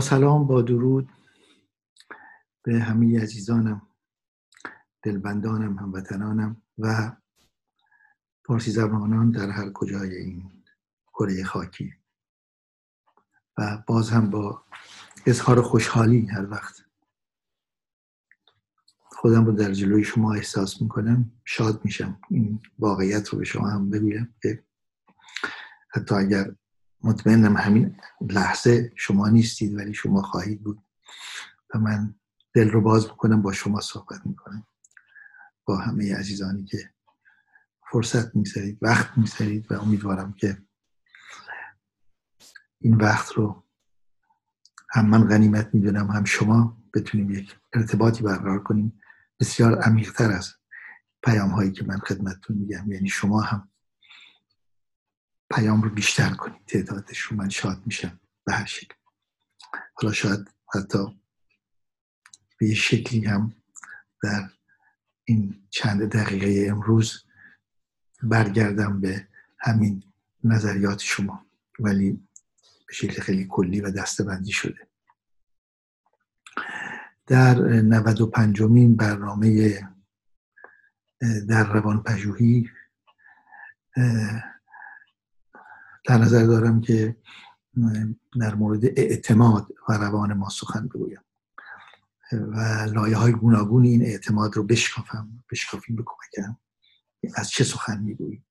سلام با درود به همه عزیزانم دلبندانم هموطنانم و فارسی زبانان در هر کجای این کره خاکی. و باز هم با اظهار خوشحالی هر وقت خودم رو در جلوی شما احساس می‌کنم شاد میشم این واقعیت رو به شما هم بگویم که حتی اگر مطمئنم همین لحظه شما نیستید ولی شما خواهید بود. و من دل رو باز می‌کنم با شما صحبت می‌کنم. با همه عزیزانی که فرصت می‌ذارید وقت می‌ذارید و امیدوارم که این وقت رو هم من غنیمت می‌دونم هم شما بتونیم یک ارتباطی برقرار کنیم. بسیار عمیقتر از پیام هایی که من خدمتتون میگم. یعنی شما هم پیام رو بیشتر کنید تعدادش رو من شاد میشم به هر شکل. حالا شاید حتی به یه شکلی هم در این چند دقیقه امروز برگردم به همین نظریات شما ولی به شکل خیلی کلی و دستبندی شده. در 95 مین برنامه در روان پژوهی در نظر دارم که در مورد اعتماد و روان ما سخن بگویم. و لایه های گوناگون این اعتماد رو بشکافم بشکافیم به کمکم. از چه سخن می‌گوییم؟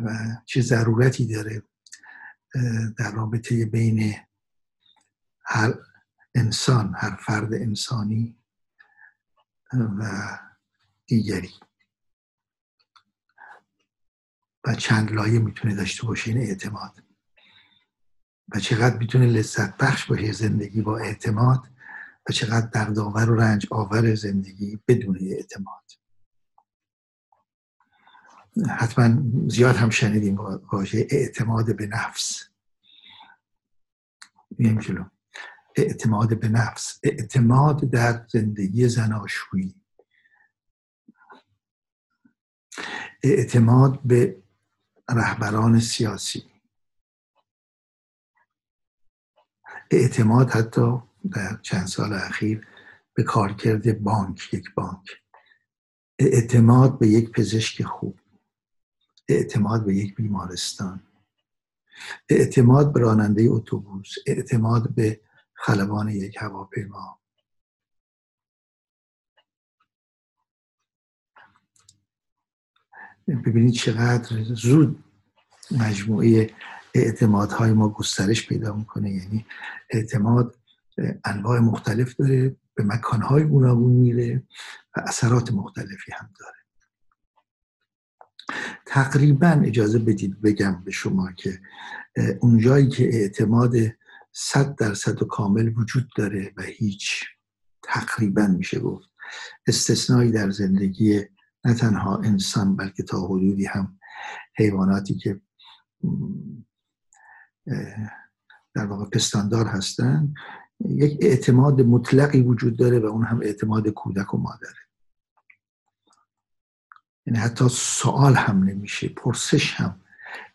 و چه ضرورتی داره در رابطه بین هر انسان هر فرد انسانی و دیگری؟ و چند لایه می‌تونه داشته باشه این اعتماد. و چقدر می‌تونه لذت بخش باشه زندگی با اعتماد و چقدر دردآور و رنج آور زندگی بدون اعتماد. حتما زیاد هم شنیدیم واژه اعتماد به نفس. میگم جلو. اعتماد به نفس. اعتماد در زندگی زناشویی. اعتماد به رهبران سیاسی. اعتماد حتی در چند سال اخیر به کارکرد بانک یک بانک. اعتماد به یک پزشک خوب. اعتماد به یک بیمارستان. اعتماد به راننده اتوبوس. اعتماد به خلبان یک هواپیما. ببینید چقدر زود مجموعه اعتمادهای ما گسترش پیدا می‌کنه. یعنی اعتماد انواع مختلف داره به مکانهای گوناگون میره و اثرات مختلفی هم داره. تقریبا اجازه بدید بگم به شما که اونجایی که اعتماد صد درصد و کامل وجود داره و هیچ تقریبا میشه گفت استثنایی در زندگی نه تنها انسان بلکه تا حدودی هم حیواناتی که در واقع پستاندار هستن. یک اعتماد مطلقی وجود داره و اون هم اعتماد کودک و مادره یعنی حتی سوال هم نمیشه پرسش هم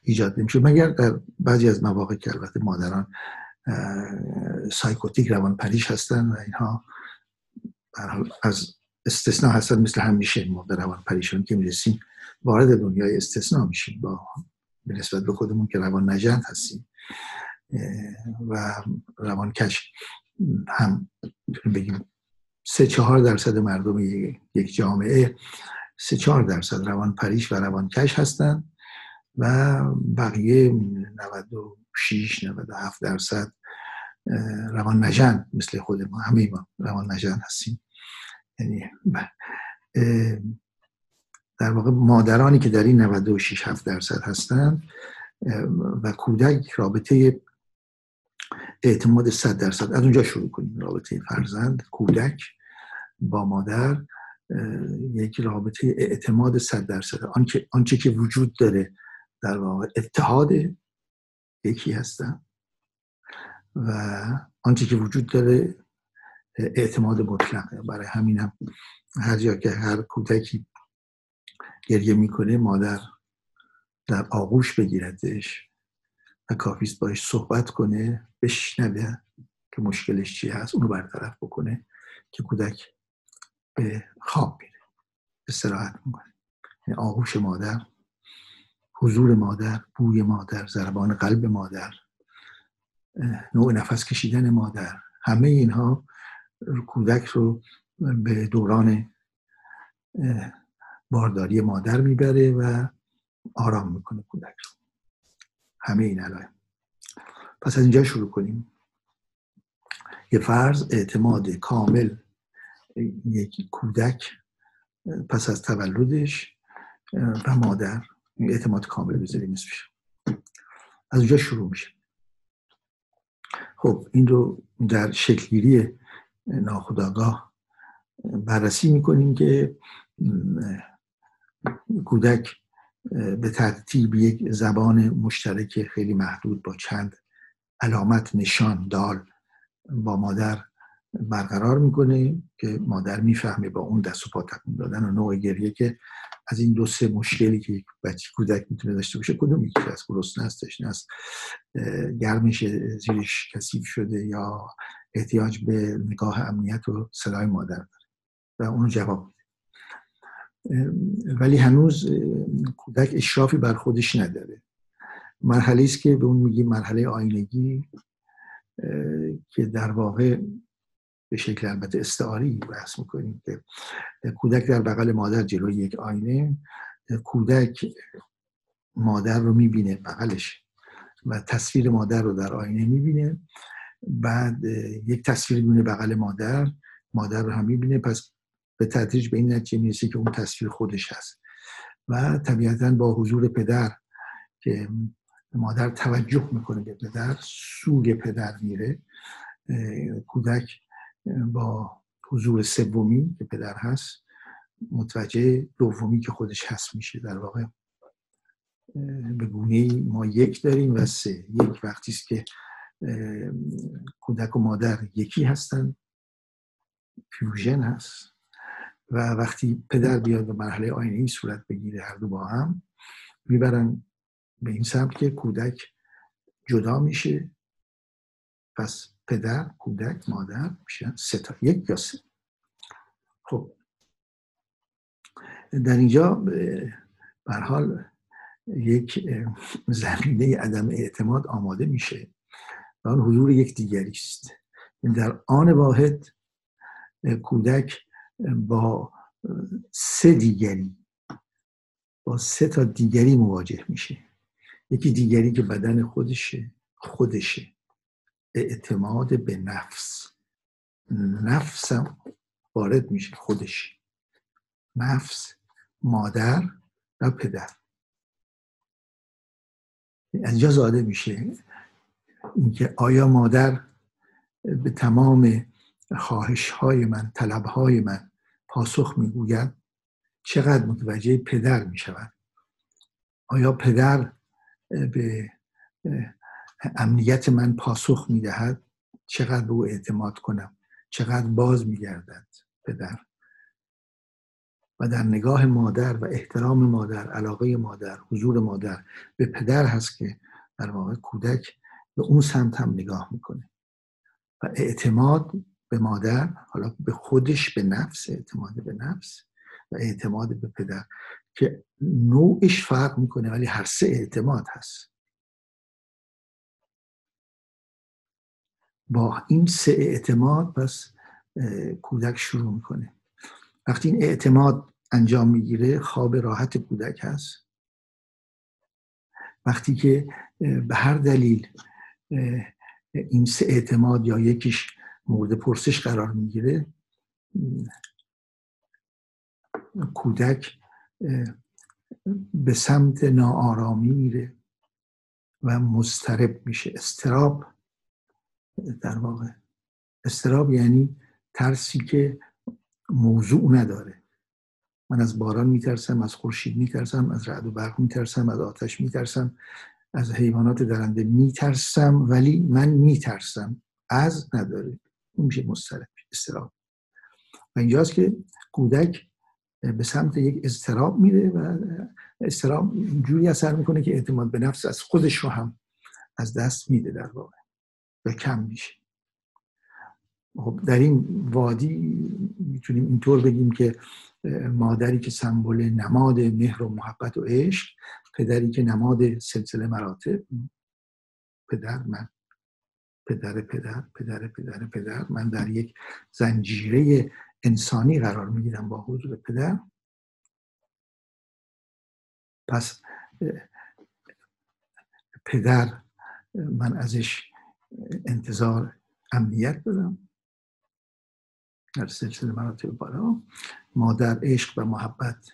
ایجاد نمیشه. مگر در بعضی از مواقع که البته مادران سایکوتیک روان پریش هستن و اینها از استثناء هستن مثل همیشه ما به روان پریشان که می‌رسیم وارد دنیای استثناء میشیم. با به نسبت به خودمون که روان نجند هستیم و روانکش هم بگیم سه چهار درصد مردم یک جامعه سه چهار درصد روان پریش و روانکش هستند و بقیه 96 97 درصد روان نجند مثل خود ما. همه ما روان نجند هستیم. یعنی در واقع مادرانی که در این 96 7 درصد هستند و کودک رابطه اعتماد 100 درصد. از اونجا شروع کنیم رابطه فرزند کودک با مادر یک رابطه اعتماد 100 درصد. آنچه آنچه که وجود داره در واقع اتحاد یکی هستن و آنچه که وجود داره اعتماد مطلقه برای همینم هر جا که هر کودکی گریه می‌کنه مادر در آغوش بگیردش و کافیست باش صحبت کنه بشنوه که مشکلش چی هست اونو برطرف بکنه که کودک به خواب میره استراحت می‌کنه. یعنی آغوش مادر حضور مادر بوی مادر ضربان قلب مادر نوع نفس کشیدن مادر همه اینها کودک رو به دوران بارداری مادر می‌بره و آرام می‌کنه کودک رو. همه این علائم. پس از اینجا شروع کنیم. یه فرض اعتماد کامل یک کودک پس از تولدش و مادر. اعتماد کامل بذاریم اسمش از اونجا شروع میشه. خب این رو در شکلگیری ناخداگاه بررسی می‌کنیم که کودک به ترتیب یک زبان مشترک خیلی محدود با چند علامت نشان دال با مادر برقرار می‌کنه که مادر می‌فهمه با اون دست و پا تکون دادن و نوع گریه که از این دو سه مشکلی که بچه کودک می‌تونه داشته باشه کدوم یکی از گرسنه است تشنه است گرمش زیرش کثیف شده یا احتیاج به نگاه امنیت و صدای مادر داره. و اونو جواب میده. ولی هنوز کودک اشرافی بر خودش نداره. مرحله است که به اون میگیم مرحله آینگی که در واقع به شکل البته استعاری بحث می‌کنیم که کودک در بغل مادر جلوی یک آینه کودک مادر رو می‌بینه بغلش و تصویر مادر رو در آینه می‌بینه. بعد یک تصویر می‌بینه بغل مادر. مادر رو هم می‌بینه. پس به تدریج به این نتیجه می‌رسه که اون تصویر خودش هست. و طبیعتا با حضور پدر که مادر توجه می‌کنه به پدر سوی پدر میره. کودک با حضور سومی که پدر هست متوجه دومی که خودش هست میشه. در واقع به گونه ما یک داریم و سه. یک وقتی است که کودک و مادر یکی هستن. فیوژن هست. و وقتی پدر بیاد به مرحله آینه ای صورت بگیره هر دو با هم می‌برن به این سمت که کودک جدا میشه. پس پدر کودک مادر میشن سه تا یک یا سه. خب. در اینجا به حال یک زمینه عدم اعتماد آماده میشه. و آن حضور یک دیگری است. در آن واحد کودک با سه دیگری با سه تا دیگری مواجه میشه. یکی دیگری که بدن خودشه خودشه. اعتماد به نفس. نفسم وارد میشه خودش. نفس مادر و پدر. از اینجا زاده میشه. اینکه آیا مادر به تمام خواهش های من طلب های من پاسخ می‌گوید؟ چقدر متوجه پدر می‌شود؟ آیا پدر به امنیت من پاسخ می‌دهد؟ چقدر به او اعتماد کنم؟ چقدر باز میگردد پدر؟ و در نگاه مادر و احترام مادر علاقه مادر حضور مادر به پدر هست که در واقع کودک به اون سمت هم نگاه می‌کنه. و اعتماد به مادر حالا به خودش به نفس اعتماد به نفس و اعتماد به پدر که نوعش فرق می‌کنه ولی هر سه اعتماد هست. با این سه اعتماد پس کودک شروع می‌کنه. وقتی این اعتماد انجام می‌گیره خواب راحت کودک هست. وقتی که به هر دلیل این سه اعتماد یا یکیش مورد پرسش قرار می‌گیره. کودک به سمت ناآرامی میره و مضطرب میشه. استراب در واقع استراب یعنی ترسی که موضوع نداره. من از باران میترسم از خورشید میترسم از رعد و برق میترسم از آتش میترسم. از حیوانات درنده میترسم ولی من میترسم. از نداره. اون میشه مسترب استراب و اینجاست که کودک به سمت یک استراب میره و استراب جوری اثر می‌کنه که اعتماد به نفس از خودش رو هم از دست میده در واقع. و کم میشه. خب در این وادی می‌تونیم اینطور بگیم که مادری که سمبل نماد مهر و محبت و عشق پدری که نماد سلسله مراتب پدر من. پدر پدر پدر پدر پدر. من در یک زنجیره انسانی قرار می‌گیرم با حضور پدر. پس پدر من ازش انتظار امنیت دارم. در سلسله مراتب بالا. مادر عشق و محبت.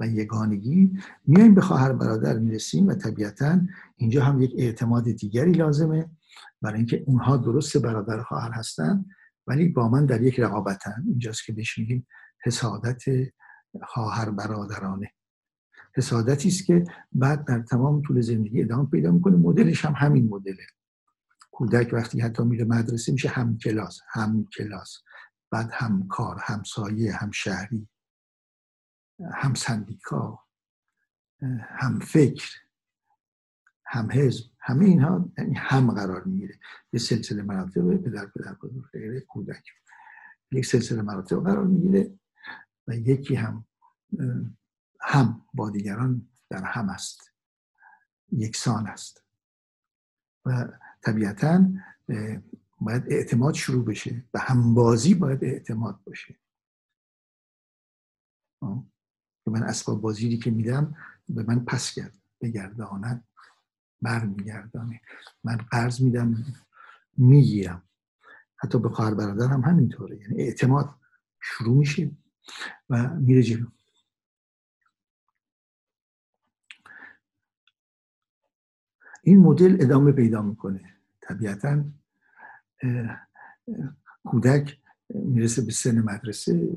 و یگانگی میایم به خواهر برادر می‌رسیم و طبیعتا اینجا هم یک اعتماد دیگری لازمه برای اینکه اونها درست برادر خواهر هستن ولی با من در یک رقابتن. اینجاست که بهش میگیم حسادت خواهر برادرانه. حسادتی است که بعد در تمام طول زندگی ادامه پیدا می‌کنه. مدلش هم همین مدله. کودک وقتی حتی میره مدرسه میشه هم کلاس هم کلاس بعد همکار همسایه هم شهری هم سندیکا هم فکر هم حزب همه اینها یعنی هم قرار می‌گیره. یه سلسله مراتب پدر پدر بزرگ غیره کودک. یک سلسله مراتب قرار می‌گیره و یکی هم هم با دیگران در هم است. یکسان است. و طبیعتا باید اعتماد شروع بشه و همبازی باید اعتماد باشه. که من اسباب بازی که میدم به من پس کرد بگرداند برمیگردانه من قرض میدم می‌گیرم. حتی به خواهر هم همینطوره. یعنی اعتماد شروع میشه و میره جلو. این مدل ادامه پیدا می‌کنه. طبیعتا کودک می‌رسه به سن مدرسه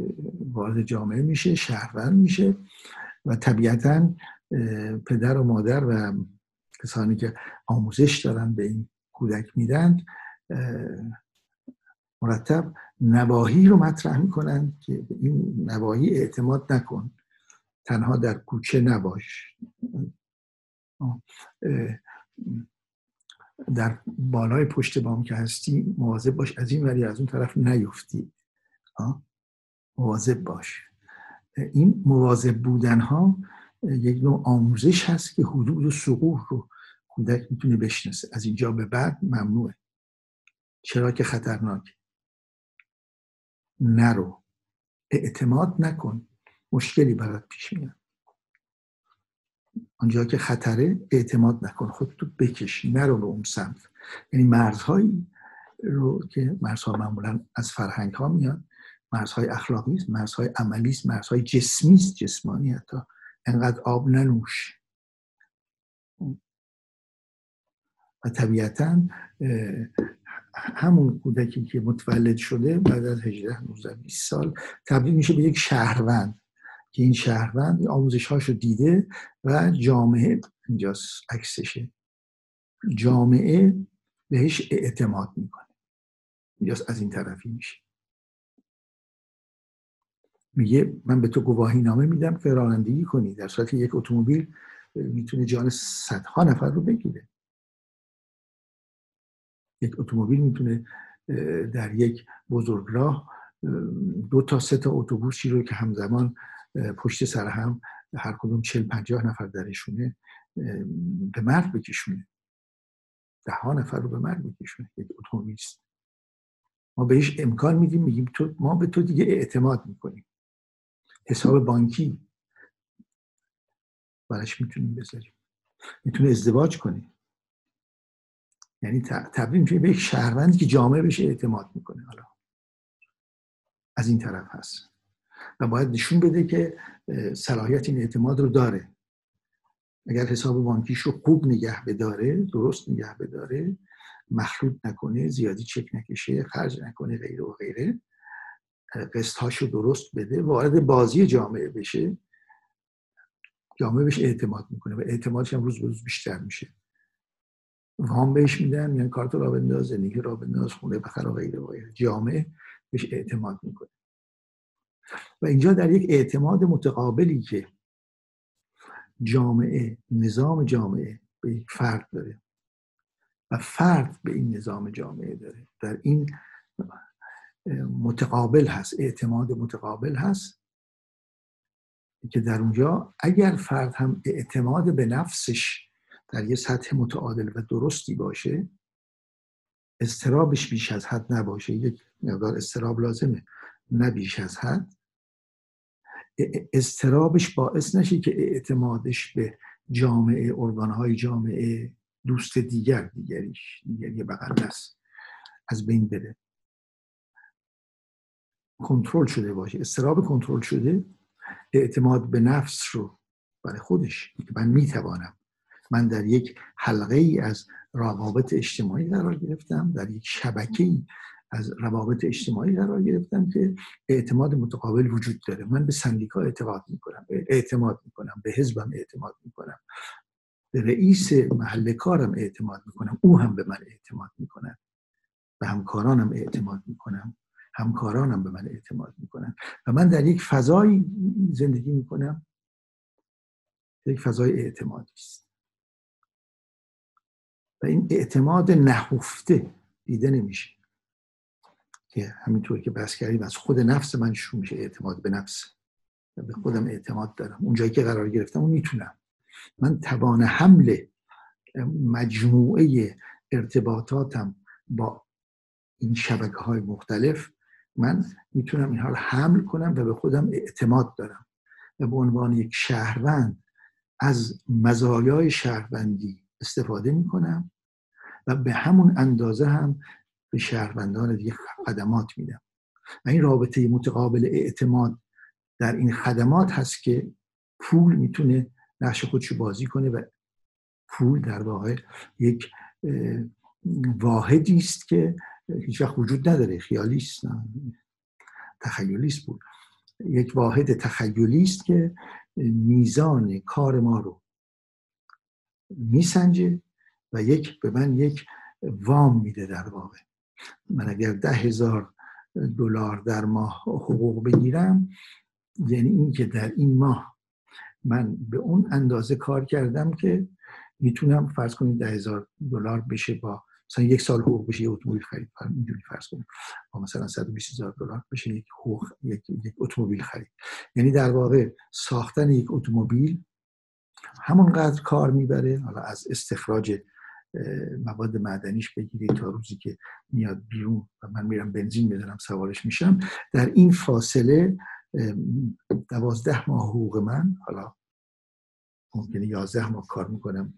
وارد جامعه میشه شهروند میشه و طبیعتا پدر و مادر و کسانی که آموزش دارن به این کودک میدن مرتب نواهی رو مطرح می‌کنن که این نواهی اعتماد نکن. تنها در کوچه نباش. در بالای پشت بام که هستی مواظب باش. از این ولی از اون طرف نیفتی. مواظب باش. این مواظب بودن ها یک نوع آموزش هست که حدود و سقوط رو کودک می‌تونه بشناسه. از اینجا به بعد ممنوعه. چرا که خطرناک. نرو. اعتماد نکن. مشکلی برات پیش میاد. آنجا که خطره اعتماد نکن خودتو بکش نرو به اون سمت. یعنی مرزهایی رو که مرزها معمولا از فرهنگ ها میاد مرزهای اخلاقی است مرزهای عملی است مرزهای جسمی است جسمانی حتی. انقدر آب ننوش. و طبیعتا همون کودکی که متولد شده بعد از 18 19 20 سال تبدیل میشه به یک شهروند. که این شهروند آموزش هاشو دیده و جامعه اینجاست عکسشه. جامعه بهش اعتماد می‌کنه. اینجاست از این طرفی میشه. میگه من به تو گواهی نامه میدم که رانندگی کنی. در صورتی یک اتومبیل می‌تونه جان صدها نفر رو بگیره. یک اتومبیل می‌تونه در یک بزرگراه دو تا سه تا اتوبوسی رو که همزمان پشت سر هم هر کدوم چل پنجاه نفر درشونه به مرد بکشونه. ده ها نفر رو به مرد بکشونه یک اتومبیلیست ما بهش امکان میدیم میگیم تو ما به تو دیگه اعتماد می‌کنیم. حساب بانکی. براش می‌تونیم بذاریم. می‌تونه ازدواج کنیم یعنی تبدیل میشه به یک شهروندی که جامعه بهش اعتماد می‌کنه. حالا از این طرف هست. و باید نشون بده که صلاحیت این اعتماد رو داره. اگر حساب بانکیش رو خوب نگه بداره درست نگه بداره مخلوط نکنه زیادی چک نکشه خرج نکنه غیره و غیره قسط رو درست بده وارد بازی جامعه بشه جامعه بهش اعتماد می‌کنه و اعتمادش هم روز به روز بیشتر میشه. وام بهش میدن یعنی کارت را بنداز زندگی را بنداز خونه بخر و غیره و غیره. جامعه بهش اعتماد می‌کنه. و اینجا در یک اعتماد متقابلی که جامعه نظام جامعه به یک فرد داره و فرد به این نظام جامعه داره. در این متقابل هست اعتماد متقابل هست که در اونجا اگر فرد هم اعتماد به نفسش در یه سطح متعادل و درستی باشه استرابش بیش از حد نباشه. یک مقدار استراب لازمه. نه بیش از حد. استرابش باعث نشه که اعتمادش به جامعه ارگانهای جامعه دوست دیگر دیگریش دیگری بغل دست از بین بره. کنترل شده باشه. استراب کنترل شده اعتماد به نفس رو برای خودش من می‌توانم. من در یک حلقه ای از روابط اجتماعی قرار گرفتم در یک شبکه از روابط اجتماعی قرار گرفتم که اعتماد متقابل وجود داره. من به سندیکا اعتماد می‌کنم اعتماد می‌کنم به حزبم اعتماد می‌کنم. به رئیس محل کارم اعتماد می‌کنم او هم به من اعتماد می‌کنن به همکارانم اعتماد می‌کنم همکارانم به من اعتماد می‌کنن و من در یک فضایی زندگی می‌کنم یک فضای اعتمادی است. و این اعتماد نهفته دیده نمیشه. که همینطور که بس کردیم از خود نفس من شروع میشه اعتماد به نفس. به خودم اعتماد دارم. اونجایی که قرار گرفتم اون می‌تونم. من توان حمل مجموعه ارتباطاتم با این شبکه های مختلف من می‌تونم اینها رو حمل کنم و به خودم اعتماد دارم. و به عنوان یک شهروند از مزایای شهروندی استفاده می‌کنم و به همون اندازه هم به شهروندان دیگه خدمات میدم. و این رابطه متقابل اعتماد در این خدمات هست که پول می‌تونه نقش خودشو بازی کنه و پول در واقع یک واحدی است که هیچ وقت وجود نداره خیالی است تخیلی است بود یک واحد تخیلی است که میزان کار ما رو میسنجه و یک به من یک وام میده در واقع. من اگر ده هزار دلار در ماه حقوق بگیرم یعنی اینکه در این ماه من به اون اندازه کار کردم که می‌تونم فرض کنید ده هزار دلار بشه با مثلا یک سال حقوق بشه یه اتومبیل خرید اینجوری فرض کنیم با مثلا 120 هزار دلار بشه یک حقوق یک, یک اتومبیل خرید. یعنی در واقع ساختن یک اتومبیل همونقدر کار می‌بره حالا از استخراج مواد معدنیش بگیرید تا روزی که میاد بیرون و من میرم بنزین بزنم سوارش میشم. در این فاصله دوازده ماه حقوق من حالا ممکنه یازده ماه کار می‌کنم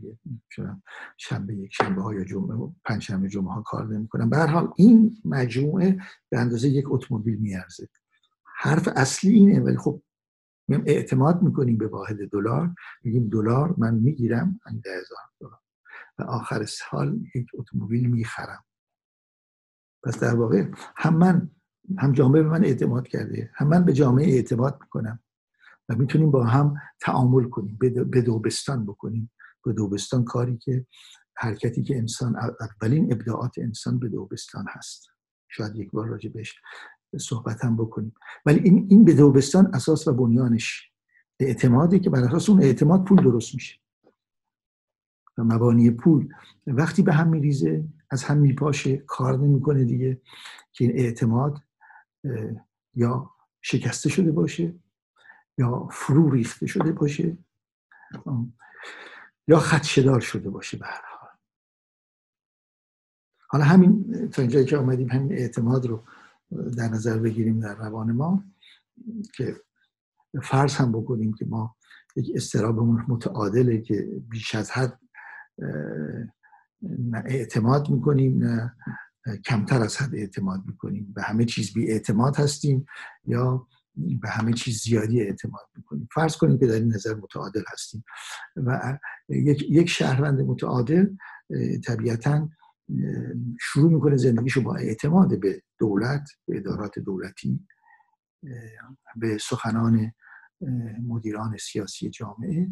شنبه یک شنبه ها یا جمعه پنج شنبه جمعه ها کار نمی‌کنم. به هر حال این مجموعه به اندازه یک اتومبیل میارزه. حرف اصلی اینه ولی خب اعتماد می‌کنیم به واحد دلار. میگیم دلار من می‌گیرم. ده هزار دلار. آخر سال یک اتومبیل می‌خرم. پس در واقع هم من هم جامعه به من اعتماد کرده هم من به جامعه اعتماد می‌کنم و می‌تونیم با هم تعامل کنیم به دوبستان بکنیم. به دوبستان کاری که حرکتی که انسان اولین ابداعات انسان به دوبستان هست. شاید یک بار راجع بهش صحبت هم بکنیم. ولی این, این به دوبستان اساس و بنیانش اعتمادی که بر اساس اون اعتماد پول درست میشه. و مبانی پول. وقتی به هم میریزه از هم میپاشه. کار نمی‌کنه دیگه که این اعتماد یا شکسته شده باشه یا فرو ریخته شده باشه یا خدشدار شده باشه به هر حال. حالا همین تا اینجایی که آمدیم همین اعتماد رو در نظر بگیریم در روان ما که فرض هم بکنیم که ما یک استرابمون متعادله که بیش از حد نه اعتماد می‌کنیم نه کمتر از حد اعتماد می‌کنیم. به همه چیز بی اعتماد هستیم یا به همه چیز زیادی اعتماد می‌کنیم. فرض کنیم که در این نظر متعادل هستیم. و یک, شهروند متعادل طبیعتا شروع می‌کنه زندگیشو با اعتماد به دولت به ادارات دولتی به سخنان مدیران سیاسی جامعه.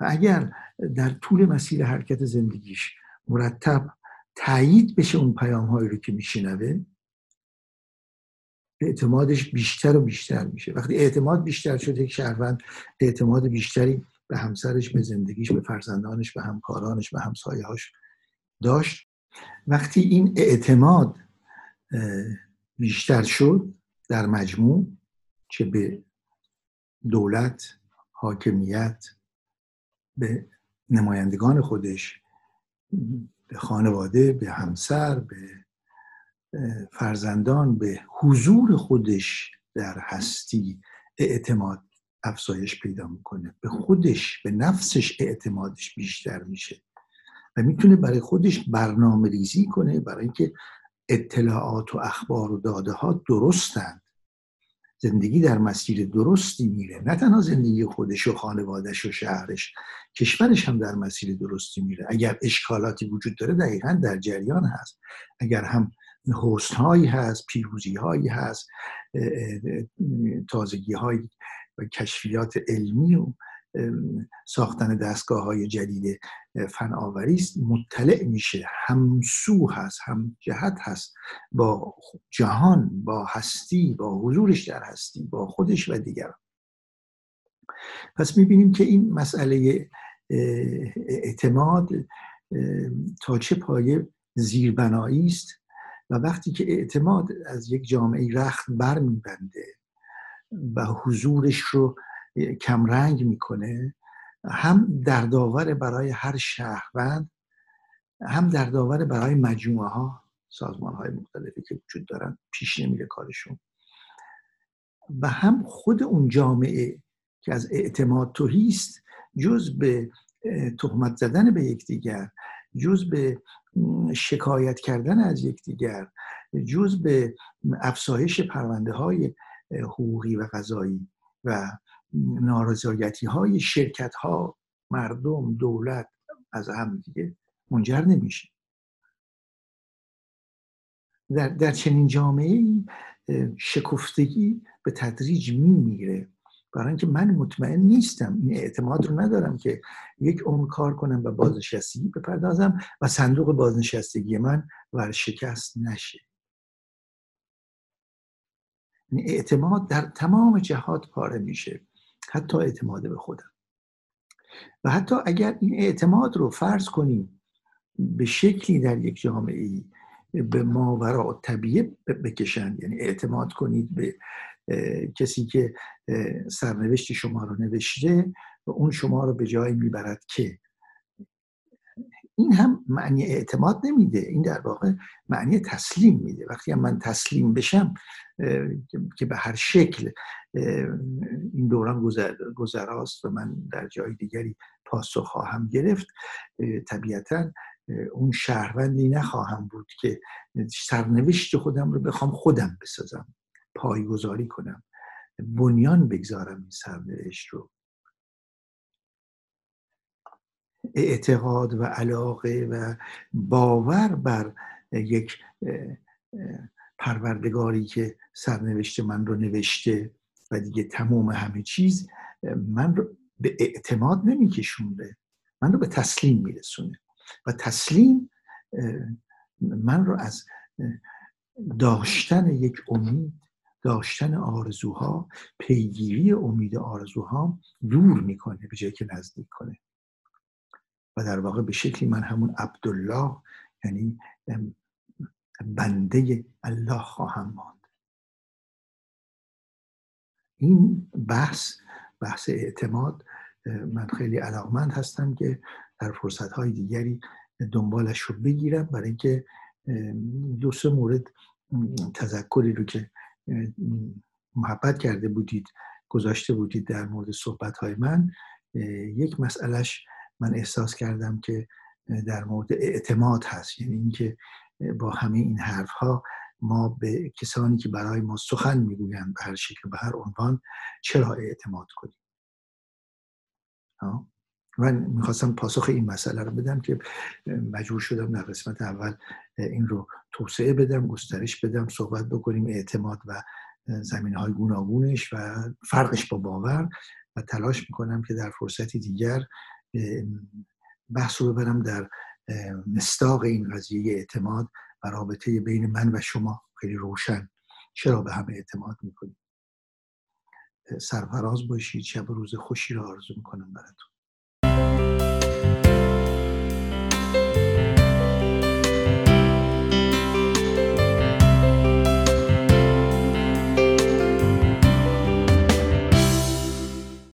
و اگر در طول مسیر حرکت زندگیش مرتب تایید بشه اون پیام هایی رو که میشنوه اعتمادش بیشتر و بیشتر میشه. وقتی اعتماد بیشتر شده یک شهروند اعتماد بیشتری به همسرش به زندگیش به فرزندانش به همکارانش به همسایهاش داشت. وقتی این اعتماد بیشتر شد در مجموع چه به دولت حاکمیت به نمایندگان خودش به خانواده به همسر به فرزندان به حضور خودش در هستی اعتماد افزایش پیدا می‌کنه. به خودش به نفسش اعتمادش بیشتر میشه. و می‌تونه برای خودش برنامه ریزی کنه برای اینکه اطلاعات و اخبار و داده ها درستند زندگی در مسیر درستی میره. نه تنها زندگی خودش و خانوادش و شهرش کشورش هم در مسیر درستی میره. اگر اشکالاتی وجود داره دقیقا در جریان هست. اگر هم حسن هایی هست پیروزی هایی هست تازگی های و کشفیات علمی و ساختن دستگاه های جدید فناوری است. مطلع میشه. همسو هست هم جهت هست. با جهان با هستی با حضورش در هستی با خودش و دیگران. پس می‌بینیم که این مسئله اعتماد تا چه پایه زیربنایی است و وقتی که اعتماد از یک جامعه رخت بر میبنده و حضورش رو کمرنگ می‌کنه هم دردآور برای هر شهروند هم دردآور برای مجموعه ها سازمان های مختلفی که وجود دارن پیش نمیره کارشون. و هم خود اون جامعه که از اعتماد توهیست جز به تهمت زدن به یکدیگر جز به شکایت کردن از یکدیگر جز به افزایش پرونده های حقوقی و قضایی و نارضایتی های شرکت ها مردم دولت از هم دیگه منجر نمیشه. در, در چنین جامعه شکفتگی به تدریج میمیره. برای اینکه من مطمئن نیستم این اعتماد رو ندارم که یک عمر کار کنم و بازنشستگی بپردازم و صندوق بازنشستگی من ورشکست نشه. یعنی اعتماد در تمام جهات پاره میشه. حتی اعتماد به خودم. و حتی اگر این اعتماد رو فرض کنیم به شکلی در یک جامعه ای به ماورا طبیعه بکشند یعنی اعتماد کنید به کسی که سرنوشت شما رو نوشته و اون شما رو به جایی می‌برد که. این هم معنی اعتماد نمیده این در واقع معنی تسلیم میده. وقتی من تسلیم بشم که به هر شکل این دوران گذر، گذراست و من در جای دیگری پاسخ خواهم گرفت. طبیعتا اون شهروندی نخواهم بود که سرنوشت خودم رو بخوام خودم بسازم پایگذاری کنم بنیان بگذارم این سرنوشت رو. اعتقاد و علاقه و باور بر یک پروردگاری که سرنوشت من رو نوشته و دیگه تمام همه چیز من رو به اعتماد نمیکشونده. من رو به تسلیم میرسونه. و تسلیم من رو از داشتن یک امید داشتن آرزوها پیگیری امید آرزوها دور می‌کنه به جای که نزدیک کنه. و در واقع به شکلی من همون عبدالله یعنی بنده الله خواهم ماند. این بحث بحث اعتماد من خیلی علاقمند هستم که در فرصت های دیگری دنبالش رو بگیرم برای اینکه دو سه مورد تذکری رو که محبت کرده بودید گذاشته بودید در مورد صحبت های من یک مسئلهش من احساس کردم که در مورد اعتماد هست. یعنی اینکه با همه این حرف ها ما به کسانی که برای ما سخن می‌گویند به هر شکل به هر عنوان چرا اعتماد کنیم؟ من می‌خواستم پاسخ این مسئله رو بدم که مجبور شدم در قسمت اول این رو توسعه بدم گسترش بدم صحبت بکنیم اعتماد و زمین های گوناگونش و فرقش با باور و تلاش می‌کنم که در فرصتی دیگر بحث رو ببرم در مستاق این قضیه اعتماد رابطه بین من و شما خیلی روشن. چرا به همه اعتماد می‌کنیم سرفراز باشید شب روز خوشی رو آرزو می‌کنم براتون.